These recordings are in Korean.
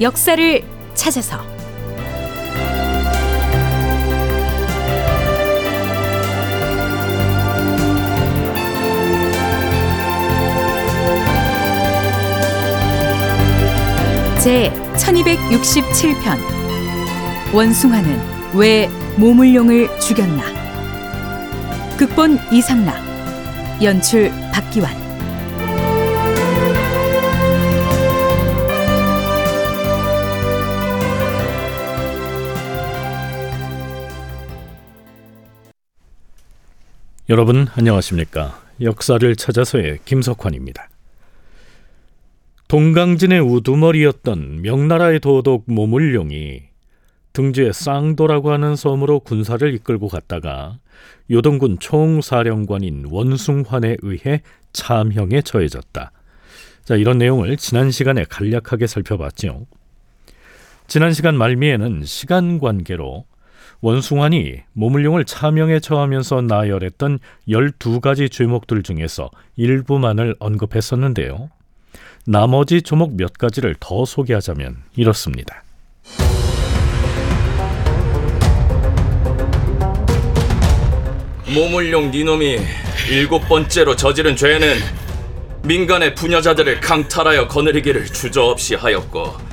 역사를 찾아서. 제 1267편. 원숭아는 왜 모물룡을 죽였나? 극본 이상락. 연출 박기환 여러분 안녕하십니까? 역사를 찾아서의 김석환입니다. 동강진의 우두머리였던 명나라의 도독 모물룡이 등지의 쌍도라고 하는 섬으로 군사를 이끌고 갔다가 요동군 총사령관인 원숭환에 의해 참형에 처해졌다. 자, 이런 내용을 지난 시간에 간략하게 살펴봤죠. 지난 시간 말미에는 시간 관계로 원숭환이 모물룡을 차명에 처하면서 나열했던 12가지 죄목들 중에서 일부만을 언급했었는데요. 나머지 조목 몇 가지를 더 소개하자면 이렇습니다. 모물룡 니놈이 일곱 번째로 저지른 죄는 민간의 부녀자들을 강탈하여 거느리기를 주저없이 하였고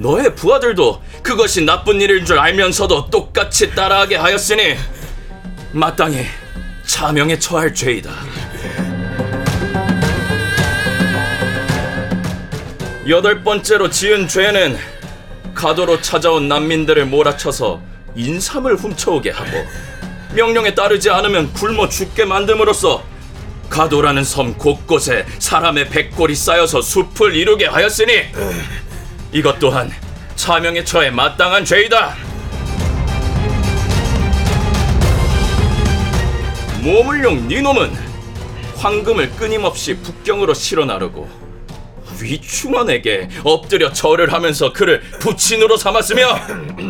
너의 부하들도 그것이 나쁜 일인 줄 알면서도 똑같이 따라하게 하였으니 마땅히 차명에 처할 죄이다. 여덟 번째로 지은 죄는 가도로 찾아온 난민들을 몰아쳐서 인삼을 훔쳐오게 하고 명령에 따르지 않으면 굶어 죽게 만듦으로써 가도라는 섬 곳곳에 사람의 백골이 쌓여서 숲을 이루게 하였으니 이것 또한 차명에 처해 마땅한 죄이다. 모물룡 니놈은 황금을 끊임없이 북경으로 실어 나르고 위충원에게 엎드려 절을 하면서 그를 부친으로 삼았으며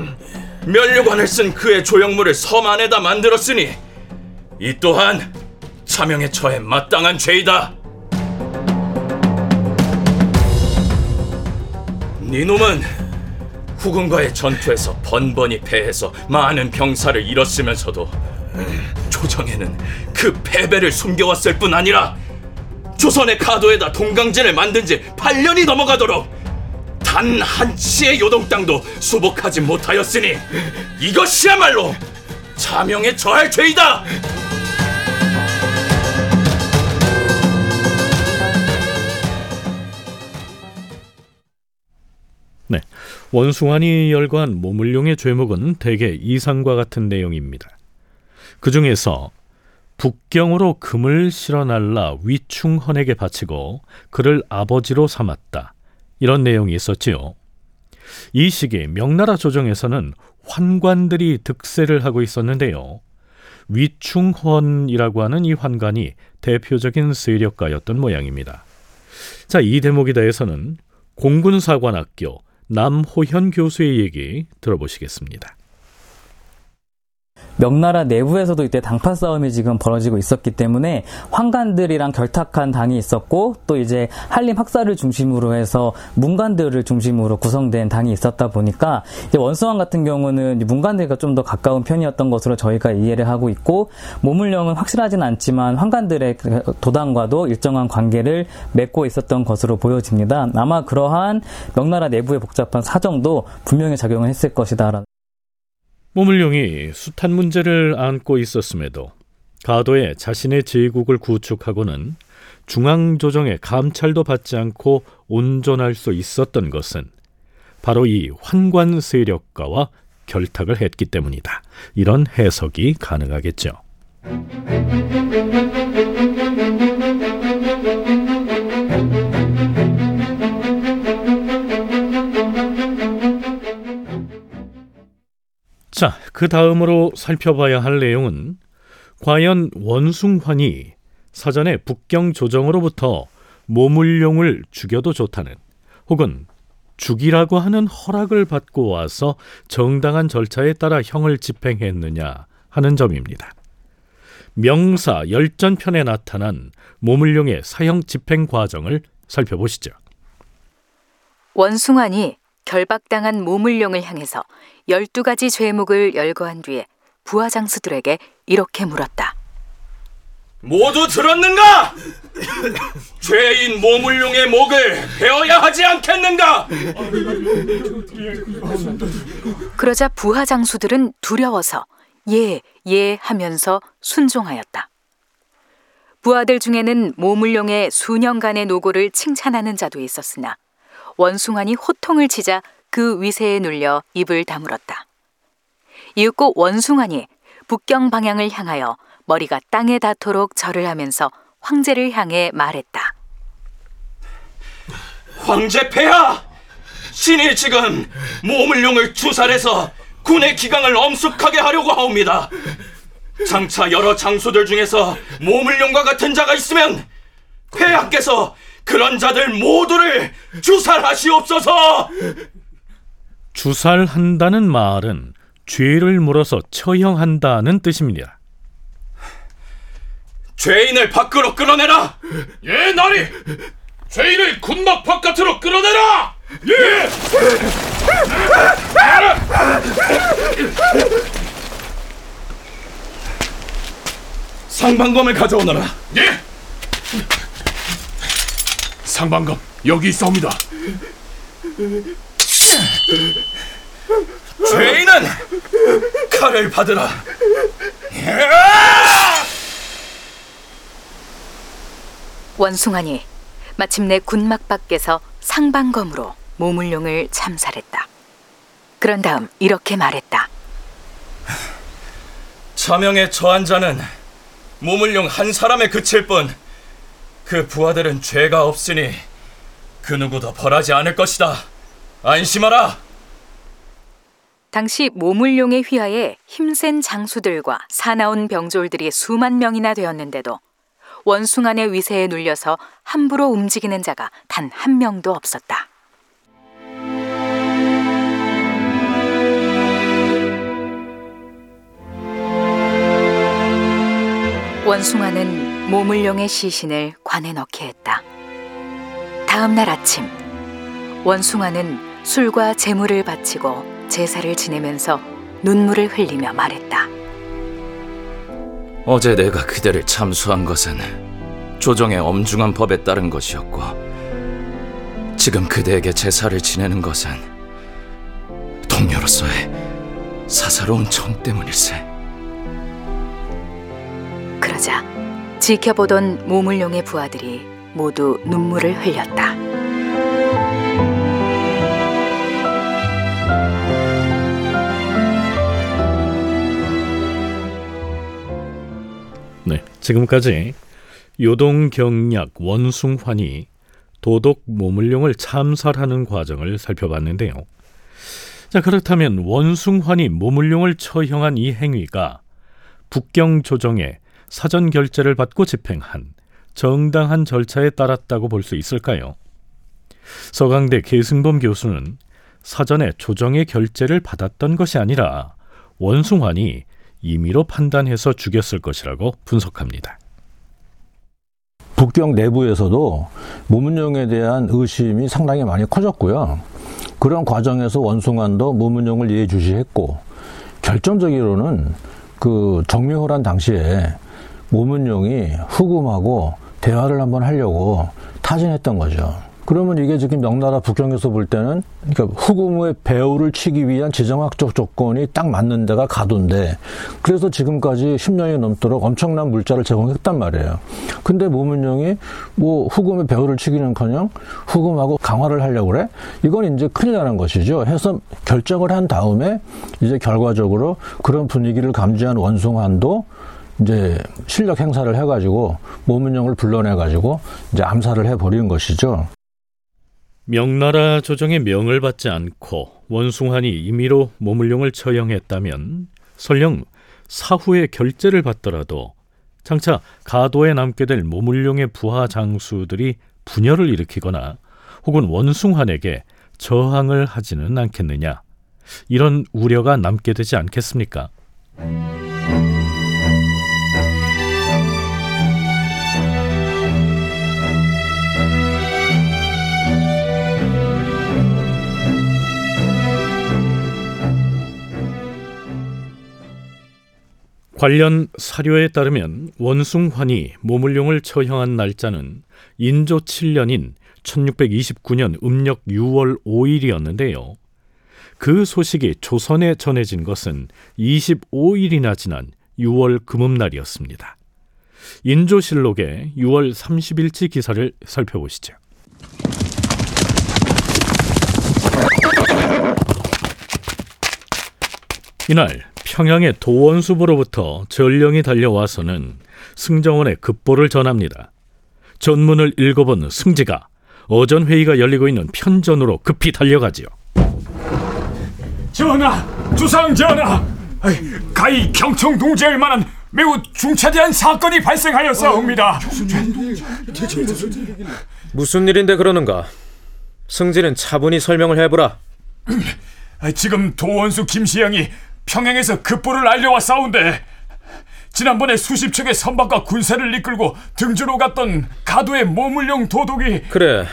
면류관을 쓴 그의 조형물을 섬 안에다 만들었으니 이 또한 차명에 처해 마땅한 죄이다. 니놈은 후군과의 전투에서 번번이 패해서 많은 병사를 잃었으면서도 조정에는 그 패배를 숨겨왔을 뿐 아니라 조선의 가도에다 동강진을 만든 지 8년이 넘어가도록 단 한 치의 요동 땅도 수복하지 못하였으니 이것이야말로 자명에 처할 죄이다. 원숭아니 열관 모물룡의 죄목은 대개 이상과 같은 내용입니다. 그 중에서 북경으로 금을 실어 날라 위충헌에게 바치고 그를 아버지로 삼았다. 이런 내용이 있었지요. 이 시기 명나라 조정에서는 환관들이 득세를 하고 있었는데요. 위충헌이라고 하는 이 환관이 대표적인 세력가였던 모양입니다. 자, 이 대목에 대해서는 공군사관학교 남호현 교수의 얘기 들어보시겠습니다. 명나라 내부에서도 이때 당파 싸움이 지금 벌어지고 있었기 때문에 황관들이랑 결탁한 당이 있었고 또 이제 한림 학사를 중심으로 해서 문관들을 중심으로 구성된 당이 있었다 보니까 원숭왕 같은 경우는 문관들과 좀 더 가까운 편이었던 것으로 저희가 이해를 하고 있고 모물령은 확실하진 않지만 황관들의 그 도당과도 일정한 관계를 맺고 있었던 것으로 보여집니다. 아마 그러한 명나라 내부의 복잡한 사정도 분명히 작용을 했을 것이다. 모물룡이 숱한 문제를 안고 있었음에도 가도에 자신의 제국을 구축하고는 중앙조정의 감찰도 받지 않고 온전할 수 있었던 것은 바로 이 환관 세력가와 결탁을 했기 때문이다. 이런 해석이 가능하겠죠. 자, 그 다음으로 살펴봐야 할 내용은 과연 원숭환이 사전에 북경 조정으로부터 모물룡을 죽여도 좋다는 혹은 죽이라고 하는 허락을 받고 와서 정당한 절차에 따라 형을 집행했느냐 하는 점입니다. 명사 열전편에 나타난 모물룡의 사형 집행 과정을 살펴보시죠. 원숭환이 결박당한 모물룡을 향해서 12가지 죄목을 열거한 뒤에 부하 장수들에게 이렇게 물었다. 모두 들었는가? 죄인 모물룡의 목을 베어야 하지 않겠는가? 그러자 부하 장수들은 두려워서 예, 예 하면서 순종하였다. 부하들 중에는 모물룡의 수년간의 노고를 칭찬하는 자도 있었으나 원숭아니 호통을 치자 그 위세에 눌려 입을 다물었다. 이윽고 원숭아니 북경 방향을 향하여 머리가 땅에 닿도록 절을 하면서 황제를 향해 말했다. 황제 폐하! 신이 지금 모물룡을 주살해서 군의 기강을 엄숙하게 하려고 하옵니다. 장차 여러 장수들 중에서 모물룡과 같은 자가 있으면 폐하께서 그런 자들 모두를 주살하시옵소서! 주살한다는 말은 죄를 물어서 처형한다는 뜻입니다. 죄인을 밖으로 끌어내라! 예, 나리! 죄인을 군막 바깥으로 끌어내라! 예! 상방검을 가져오너라. 예! 상방검 여기 있사옵니다. 죄인은 칼을 받으라. 원숭아니 마침내 군막 밖에서 상방검으로 모물룡을 참살했다. 그런 다음 이렇게 말했다. 차명에 처한 자는 모물룡 한 사람에 그칠 뿐 그 부하들은 죄가 없으니 그 누구도 벌하지 않을 것이다. 안심하라. 당시 모물룡의 휘하에 힘센 장수들과 사나운 병졸들이 수만 명이나 되었는데도 원숭안의 위세에 눌려서 함부로 움직이는 자가 단 한 명도 없었다. 원숭아는 모물룡의 시신을 관에 넣게 했다. 다음 날 아침, 원숭아는 술과 재물을 바치고 제사를 지내면서 눈물을 흘리며 말했다. 어제 내가 그대를 참수한 것은 조정의 엄중한 법에 따른 것이었고 지금 그대에게 제사를 지내는 것은 동료로서의 사사로운 정 때문일세. 그러자 지켜보던 모물룡의 부하들이 모두 눈물을 흘렸다. 네, 지금까지 요동경략 원숭환이 도독 모물룡을 참살하는 과정을 살펴봤는데요. 자, 그렇다면 원숭환이 모물룡을 처형한 이 행위가 북경 조정의 사전 결재를 받고 집행한 정당한 절차에 따랐다고 볼 수 있을까요? 서강대 계승범 교수는 사전에 조정의 결재를 받았던 것이 아니라 원숭환이 임의로 판단해서 죽였을 것이라고 분석합니다. 북경 내부에서도 모문용에 대한 의심이 상당히 많이 커졌고요. 그런 과정에서 원숭환도 모문용을 예주시했고 결정적으로는 그 정묘호란 당시에 모문용이 후금하고 대화를 한번 하려고 타진했던 거죠. 그러면 이게 지금 명나라 북경에서 볼 때는 그러니까 후금의 배후를 치기 위한 지정학적 조건이 딱 맞는 데가 가도인데 그래서 지금까지 10년이 넘도록 엄청난 물자를 제공했단 말이에요. 근데 모문용이 뭐 후금의 배후를 치기는커녕 후금하고 강화를 하려고 그래? 이건 이제 큰일 나는 것이죠. 해서 결정을 한 다음에 이제 결과적으로 그런 분위기를 감지한 원숭환도 이제 실력 행사를 해가지고 모문용을 불러내가지고 이제 암살을 해버리는 것이죠. 명나라 조정의 명을 받지 않고 원숭환이 임의로 모물룡을 처형했다면 설령 사후에 결재를 받더라도 장차 가도에 남게 될 모물룡의 부하 장수들이 분열을 일으키거나 혹은 원숭환에게 저항을 하지는 않겠느냐 이런 우려가 남게 되지 않겠습니까? 관련 사료에 따르면 원숭환이 모물룡을 처형한 날짜는 인조 7년인 1629년 음력 6월 5일이었는데요. 그 소식이 조선에 전해진 것은 25일이나 지난 6월 금음날이었습니다. 인조실록의 6월 30일치 기사를 살펴보시죠. 이날 평양의 도원수부로부터 전령이 달려와서는 승정원의 급보를 전합니다. 전문을 읽어본 승지가 어전 회의가 열리고 있는 편전으로 급히 달려가지요. 전하, 주상 전하, 아이, 가히 경청 동지할 만한 매우 중차대한 사건이 발생하였사옵니다. 무슨 일인데 그러는가? 승진은 차분히 설명을 해보라. 아, 지금 도원수 김시영이 평양에서 급보를 알려왔사온데 지난번에 수십 척의 선박과 군사를 이끌고 등주로 갔던 가도의 모물룡 도독이 그래.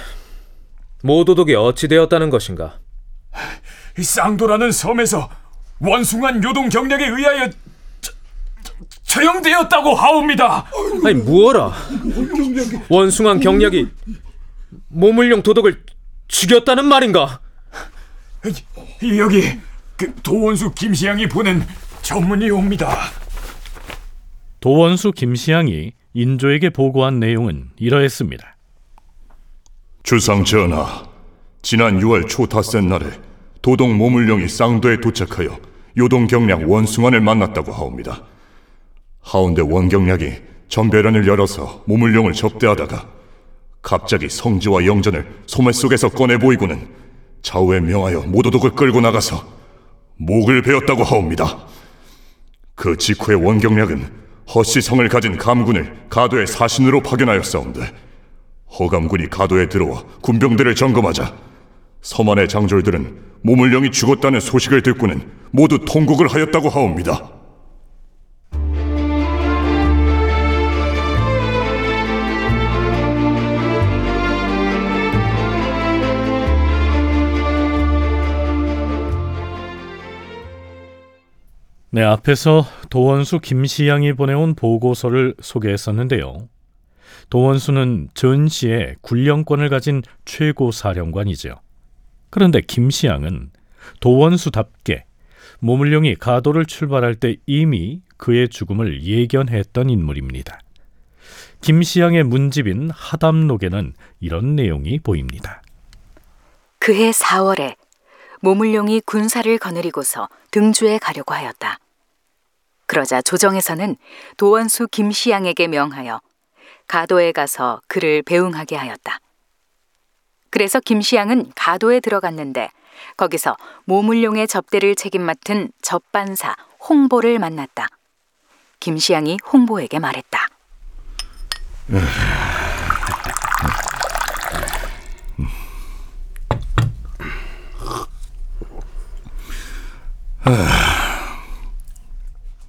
모도독이 어찌 되었다는 것인가? 이 쌍도라는 섬에서 원숭한 요동 경력에 의하여 처- 처형되었다고 하옵니다. 아니 무어라? 원숭한 경략이 모물룡 도독을 죽였다는 말인가? 이- 여기 그 도원수 김시영이 보낸 전문이 옵니다. 도원수 김시양이 인조에게 보고한 내용은 이러했습니다. 주상 전하, 지난 6월 초타센 날에 도동 모물룡이 쌍도에 도착하여 요동 경략 원숭안을 만났다고 하옵니다. 하운데 원경략이 전배란을 열어서 모물룡을 접대하다가 갑자기 성지와 영전을 소매 속에서 꺼내 보이고는 좌우에 명하여 모도독을 끌고 나가서 목을 베었다고 하옵니다. 그 직후에 원경략은 허씨성을 가진 감군을 가도의 사신으로 파견하였사온데 허감군이 가도에 들어와 군병들을 점검하자 섬 안의 장졸들은 모물령이 죽었다는 소식을 듣고는 모두 통곡을 하였다고 하옵니다. 네, 앞에서 도원수 김시양이 보내온 보고서를 소개했었는데요. 도원수는 전시의 군령권을 가진 최고 사령관이죠. 그런데 김시양은 도원수답게 모물룡이 가도를 출발할 때 이미 그의 죽음을 예견했던 인물입니다. 김시양의 문집인 하담록에는 이런 내용이 보입니다. 그해 4월에 모물룡이 군사를 거느리고서 등주에 가려고 하였다. 그러자 조정에서는 도원수 김시양에게 명하여 가도에 가서 그를 배웅하게 하였다. 그래서 김시양은 가도에 들어갔는데 거기서 모물룡의 접대를 책임 맡은 접반사 홍보를 만났다. 김시양이 홍보에게 말했다.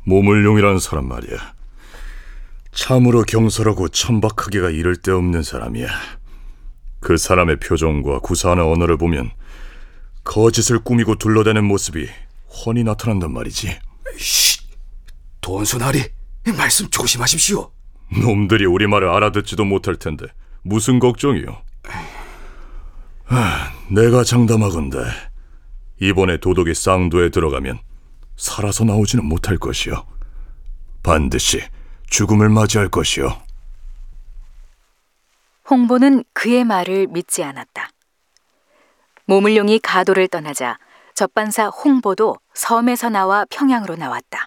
모물룡이라는 사람 말이야. 참으로 경솔하고 천박하게가 이를 데 없는 사람이야. 그 사람의 표정과 구사하는 언어를 보면 거짓을 꾸미고 둘러대는 모습이 훤히 나타난단 말이지. 돈수나리 말씀 조심하십시오. 놈들이 우리 말을 알아듣지도 못할 텐데 무슨 걱정이요? 아, 내가 장담하건대 이번에 도덕이 쌍도에 들어가면 살아서 나오지는 못할 것이요. 반드시 죽음을 맞이할 것이요. 홍보는 그의 말을 믿지 않았다. 모물룡이 가도를 떠나자 접반사 홍보도 섬에서 나와 평양으로 나왔다.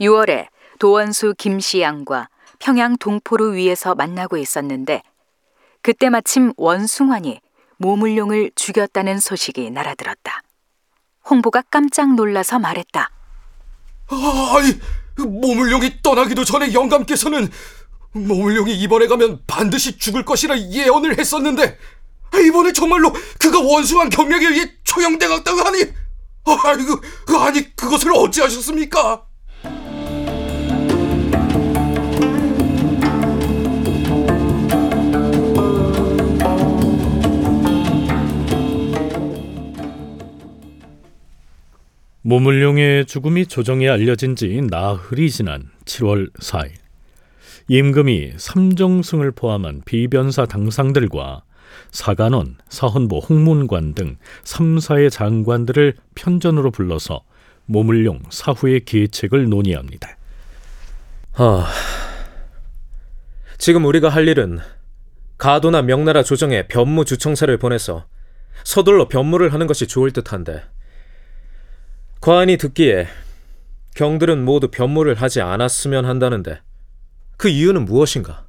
6월에 도원수 김시양과 평양 동포루 위에서 만나고 있었는데 그때 마침 원숭환이 모물룡을 죽였다는 소식이 날아들었다. 홍보가 깜짝 놀라서 말했다. 아이, 모물룡이 떠나기도 전에 영감께서는 모물룡이 이번에 가면 반드시 죽을 것이라 예언을 했었는데 이번에 정말로 그가 원숭한 경력에 의해 초형되었다고 하니 아이고 아니 그것을 어찌하셨습니까? 모물룡의 죽음이 조정에 알려진 지 나흘이 지난 7월 4일 임금이 삼정승을 포함한 비변사 당상들과 사간원, 사헌부, 홍문관 등 3사의 장관들을 편전으로 불러서 모물룡 사후의 계책을 논의합니다. 아, 지금 우리가 할 일은 가도나 명나라 조정에 변무 주청사를 보내서 서둘러 변무를 하는 것이 좋을 듯한데 과인이 듣기에 경들은 모두 변무를 하지 않았으면 한다는데 그 이유는 무엇인가?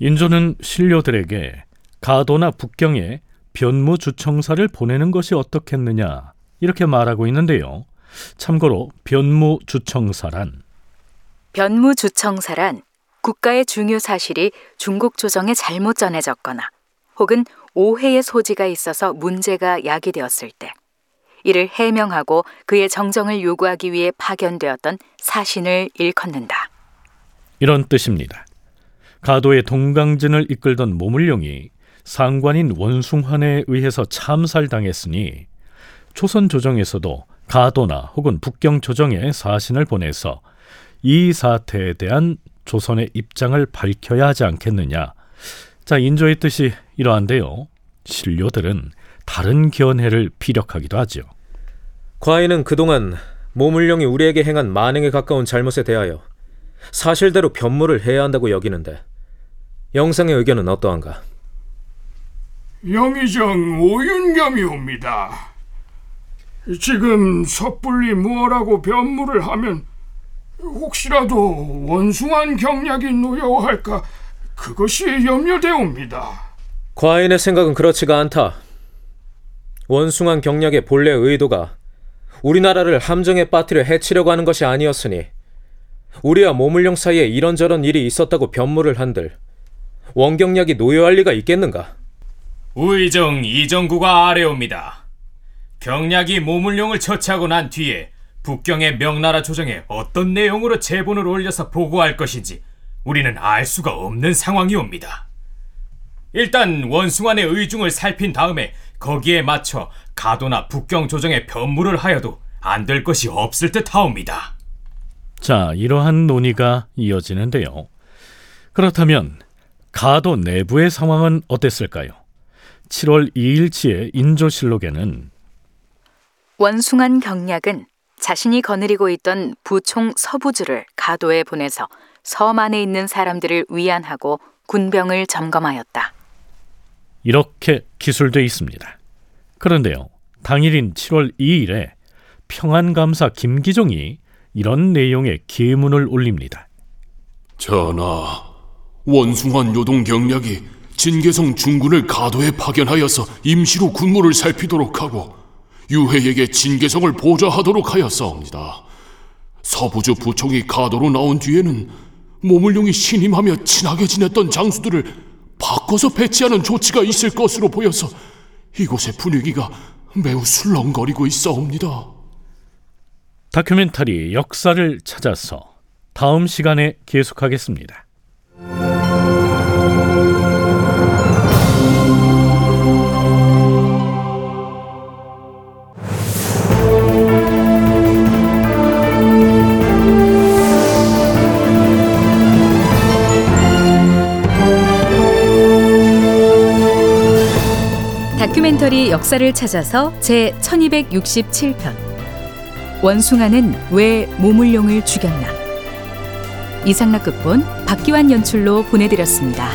인조는 신료들에게 가도나 북경에 변무 주청사를 보내는 것이 어떻겠느냐 이렇게 말하고 있는데요. 참고로 변무 주청사란 변무 주청사란 국가의 중요 사실이 중국 조정에 잘못 전해졌거나 혹은 오해의 소지가 있어서 문제가 야기되었을 때 이를 해명하고 그의 정정을 요구하기 위해 파견되었던 사신을 일컫는다. 이런 뜻입니다. 가도의 동강진을 이끌던 모물룡이 상관인 원숭환에 의해서 참살당했으니 조선 조정에서도 가도나 혹은 북경 조정에 사신을 보내서 이 사태에 대한 조선의 입장을 밝혀야 하지 않겠느냐. 자, 인조의 뜻이 이러한데요. 신료들은 다른 견해를 피력하기도 하죠. 과인은 그동안 모물룡이 우리에게 행한 만행에 가까운 잘못에 대하여 사실대로 변무를 해야 한다고 여기는데 영상의 의견은 어떠한가? 영의정 오윤겸이옵니다. 지금 섣불리 무엇라고 변무를 하면 혹시라도 원숭한 경략이 노여워할까 그것이 염려되옵니다. 과인의 생각은 그렇지가 않다. 원숭한 경략의 본래 의도가 우리나라를 함정에 빠뜨려 해치려고 하는 것이 아니었으니 우리와 모물룡 사이에 이런저런 일이 있었다고 변무를 한들 원경략이 노여할 리가 있겠는가? 의정 이정구가 아래옵니다. 경략이 모물룡을 처치하고 난 뒤에 북경의 명나라 조정에 어떤 내용으로 제본을 올려서 보고할 것인지 우리는 알 수가 없는 상황이옵니다. 일단 원숭안의 의중을 살핀 다음에 거기에 맞춰 가도나 북경 조정에 변무를 하여도 안 될 것이 없을 듯하옵니다. 자, 이러한 논의가 이어지는데요. 그렇다면 가도 내부의 상황은 어땠을까요? 7월 2일치의 인조실록에는 원숭한 경략은 자신이 거느리고 있던 부총 서부주를 가도에 보내서 섬 안에 있는 사람들을 위안하고 군병을 점검하였다. 이렇게 기술돼 있습니다. 그런데요, 당일인 7월 2일에 평안감사 김기종이 이런 내용의 계문을 올립니다. 전하, 원숭한 요동 경략이 진계성 중군을 가도에 파견하여서 임시로 군무를 살피도록 하고 유해에게 진계성을 보좌하도록 하였사옵니다. 서부주 부총이 가도로 나온 뒤에는 모물룡이 신임하며 친하게 지냈던 장수들을 바꿔서 배치하는 조치가 있을 것으로 보여서 이곳의 분위기가 매우 술렁거리고 있사옵니다. 다큐멘터리 역사를 찾아서 다음 시간에 계속하겠습니다. 다큐멘터리 역사를 찾아서 제 1267편 원숭아는 왜 모물룡을 죽였나 이상락 극본 박기환 연출로 보내드렸습니다.